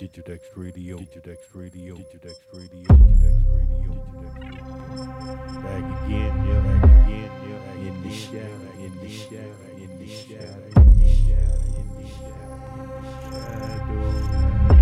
DigitalX Radio, DigitalX Radio, DigitalX Radio, DigitalX Radio, DigitalX Radio. Back again, yeah, back again, yeah, in the shadow, in the shadow, in the shadow, in the shadow, in the shadow, in the shadow,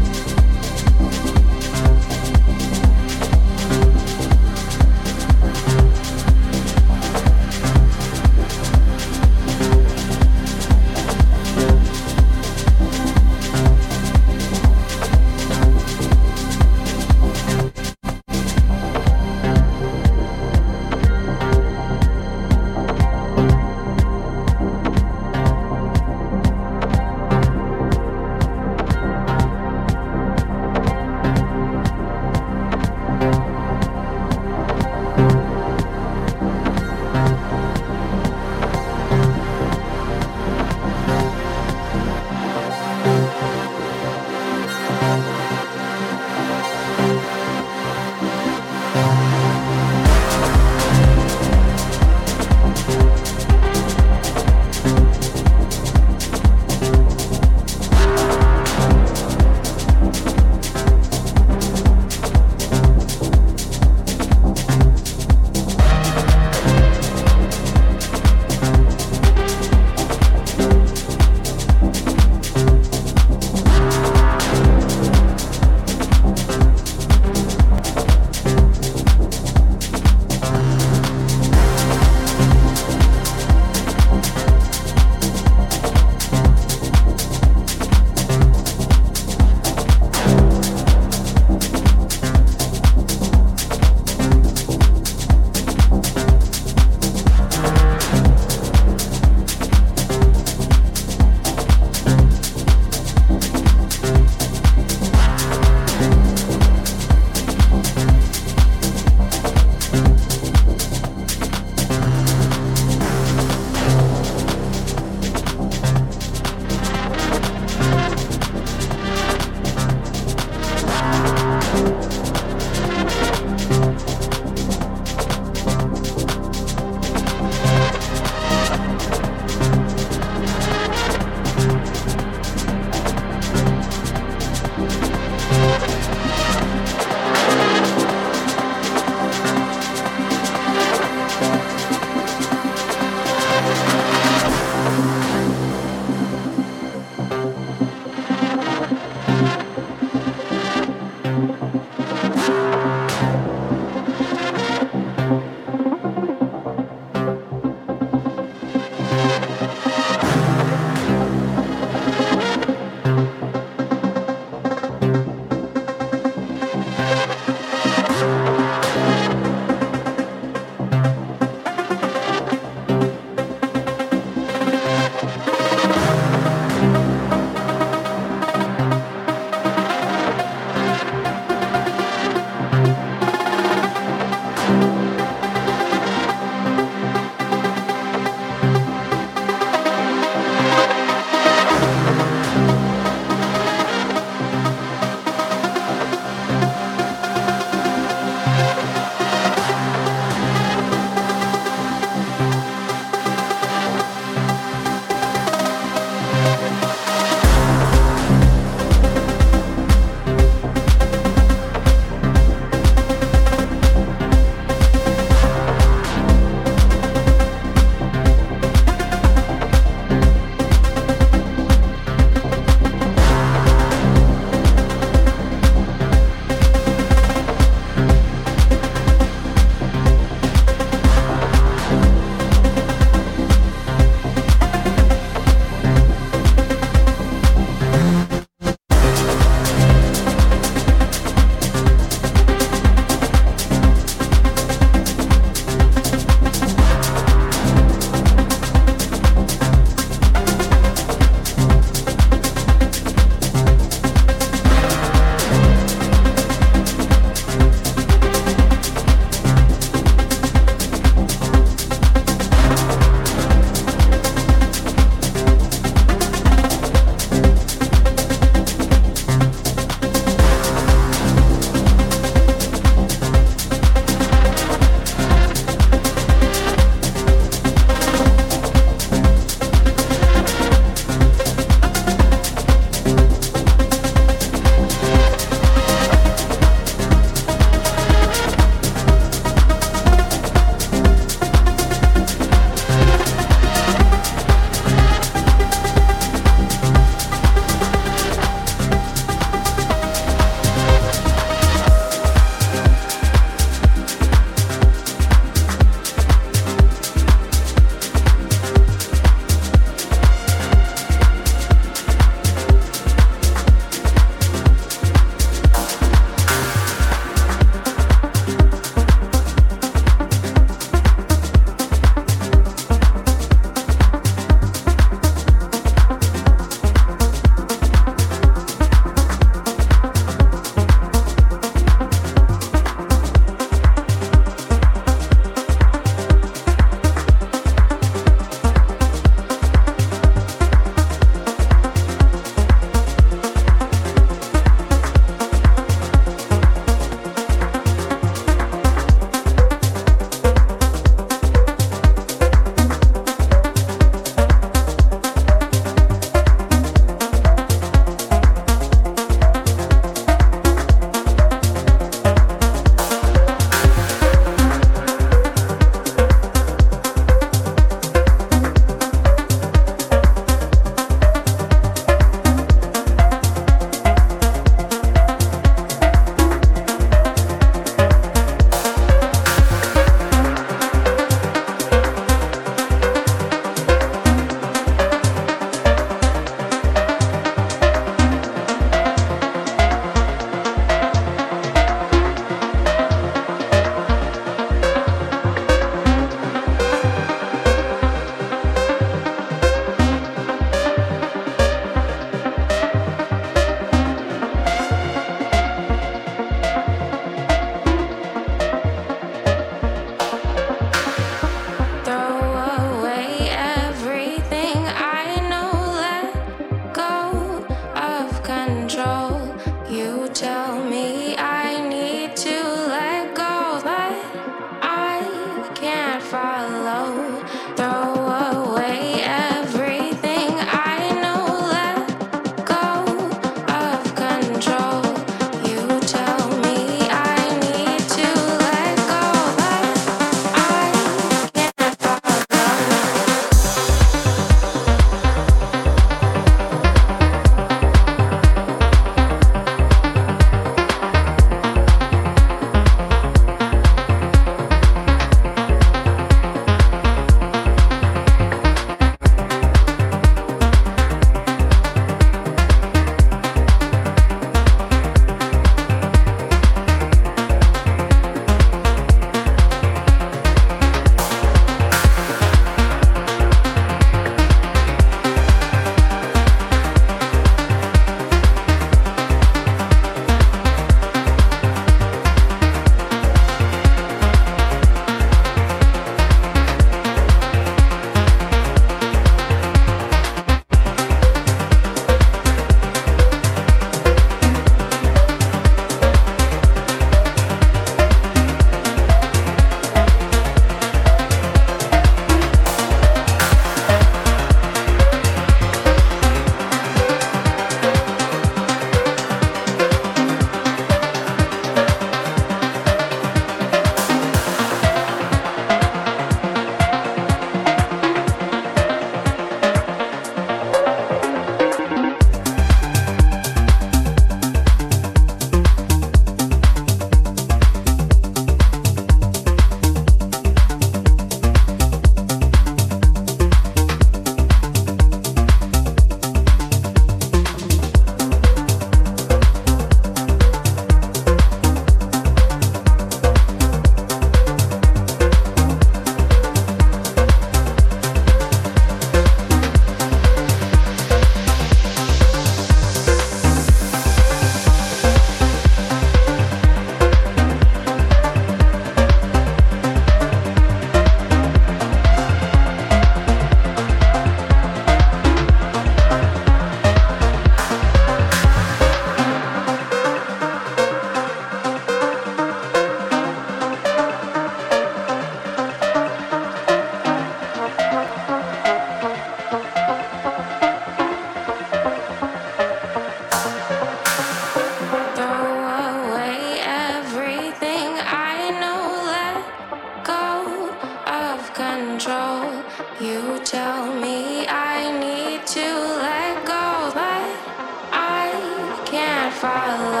far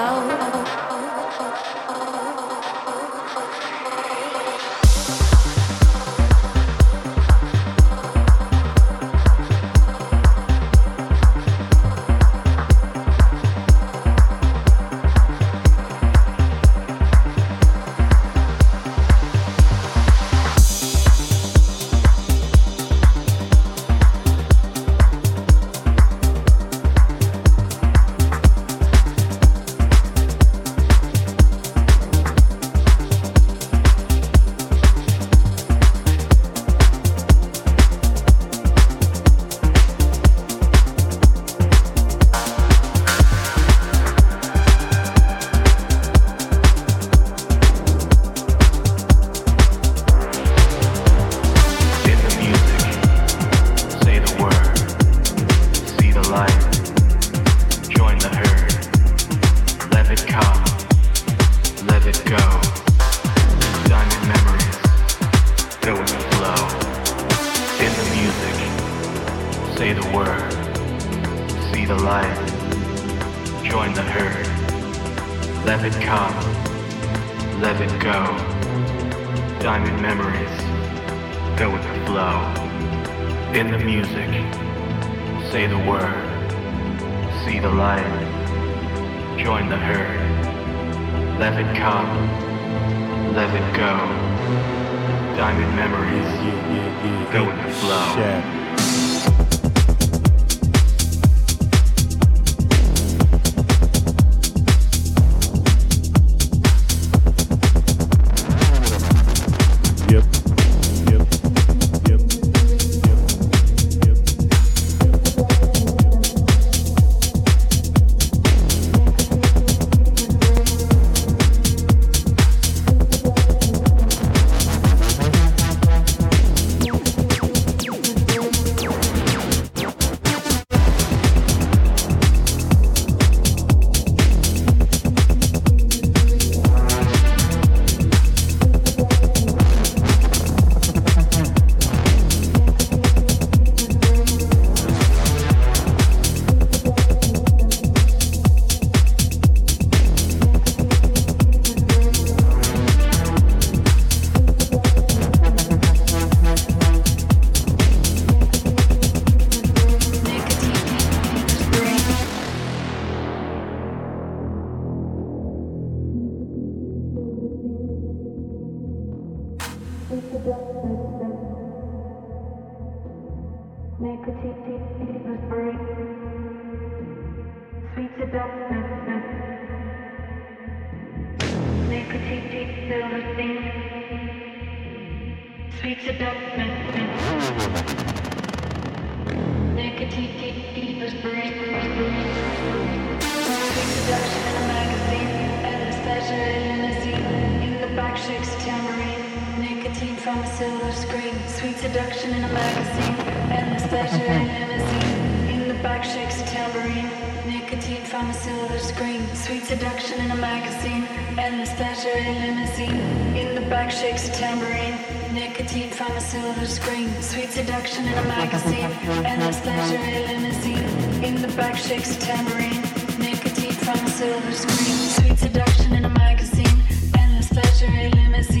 Shakes a tambourine, Nicotine from a silver screen, sweet seduction in a magazine, endless pleasure, a limousine.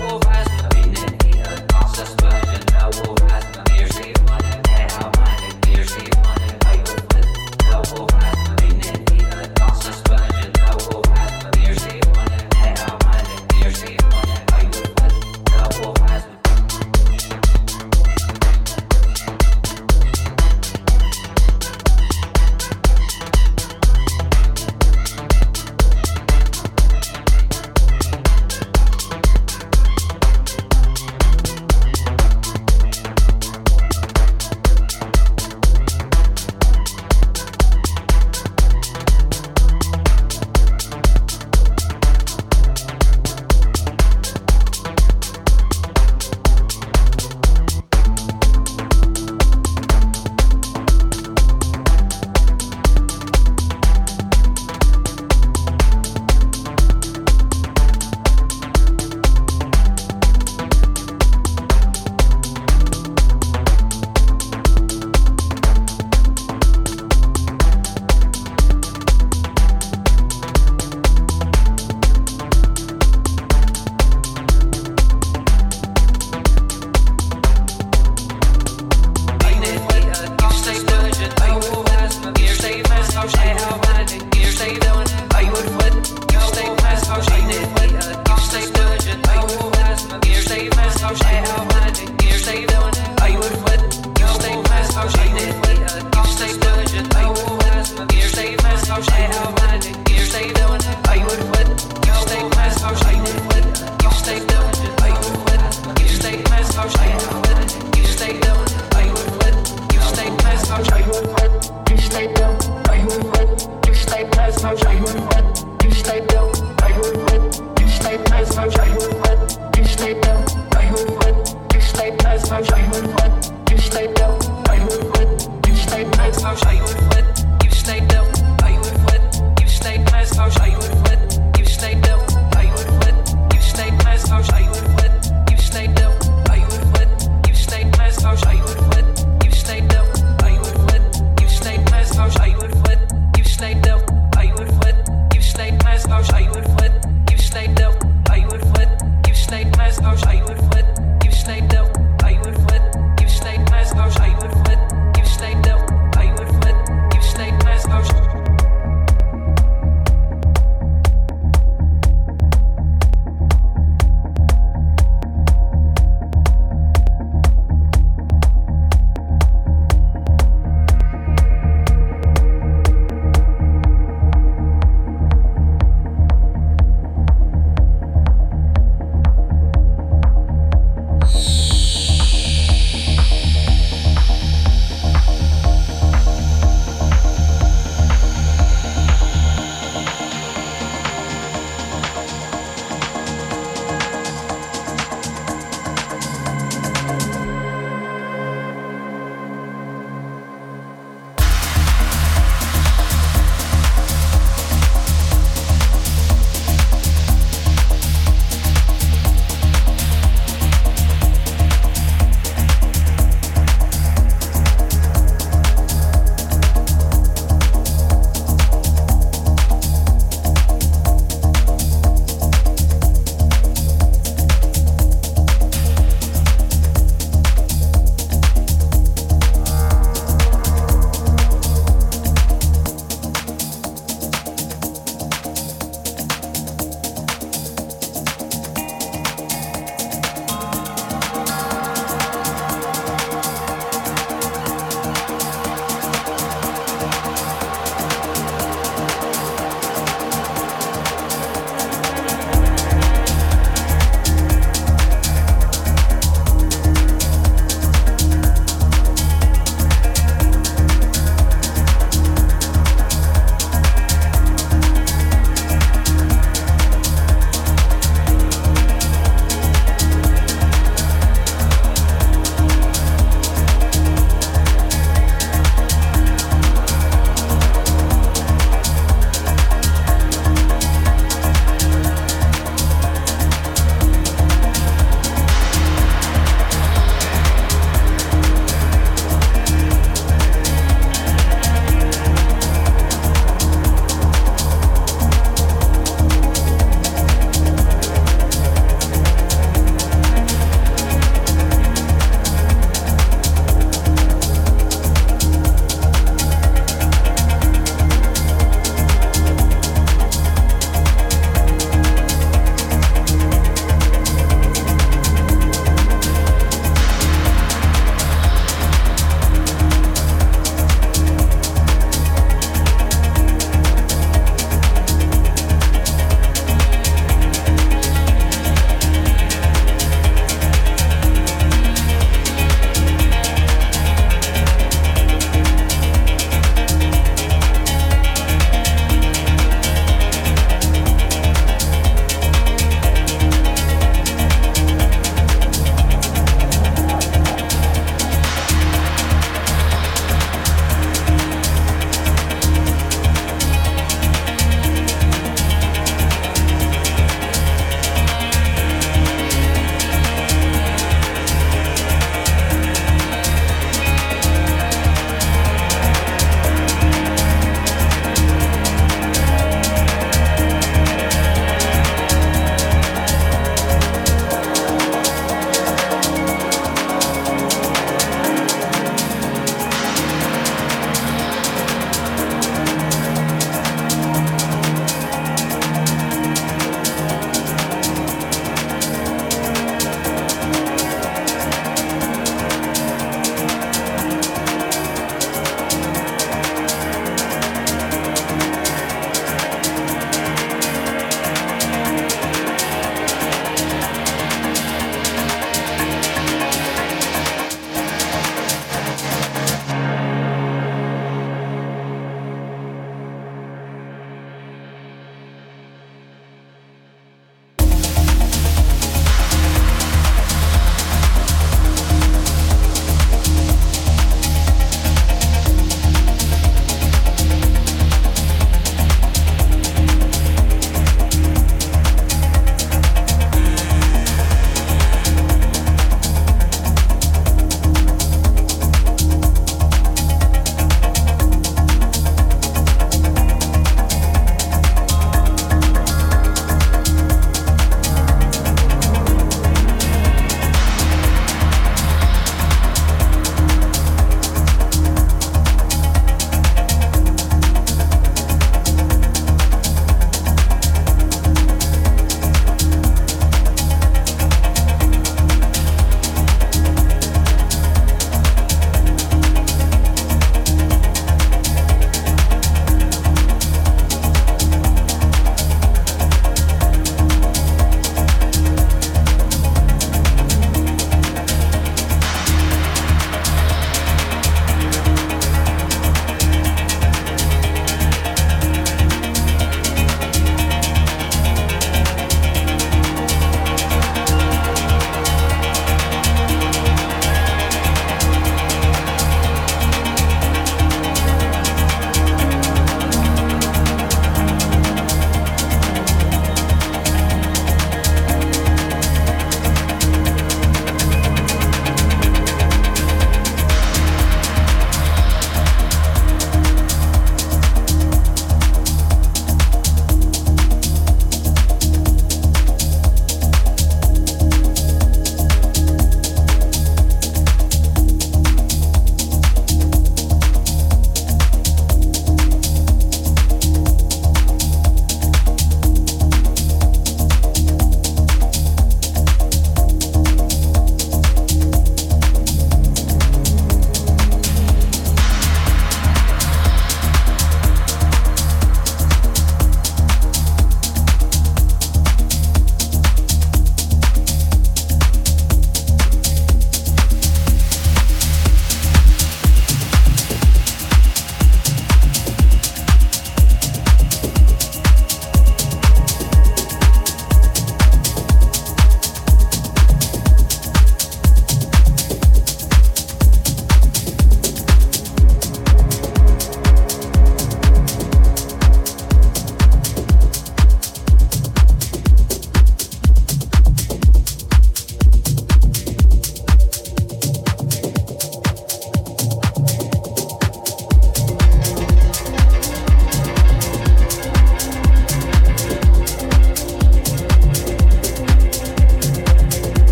will rise, been in an inner, version suspension, I will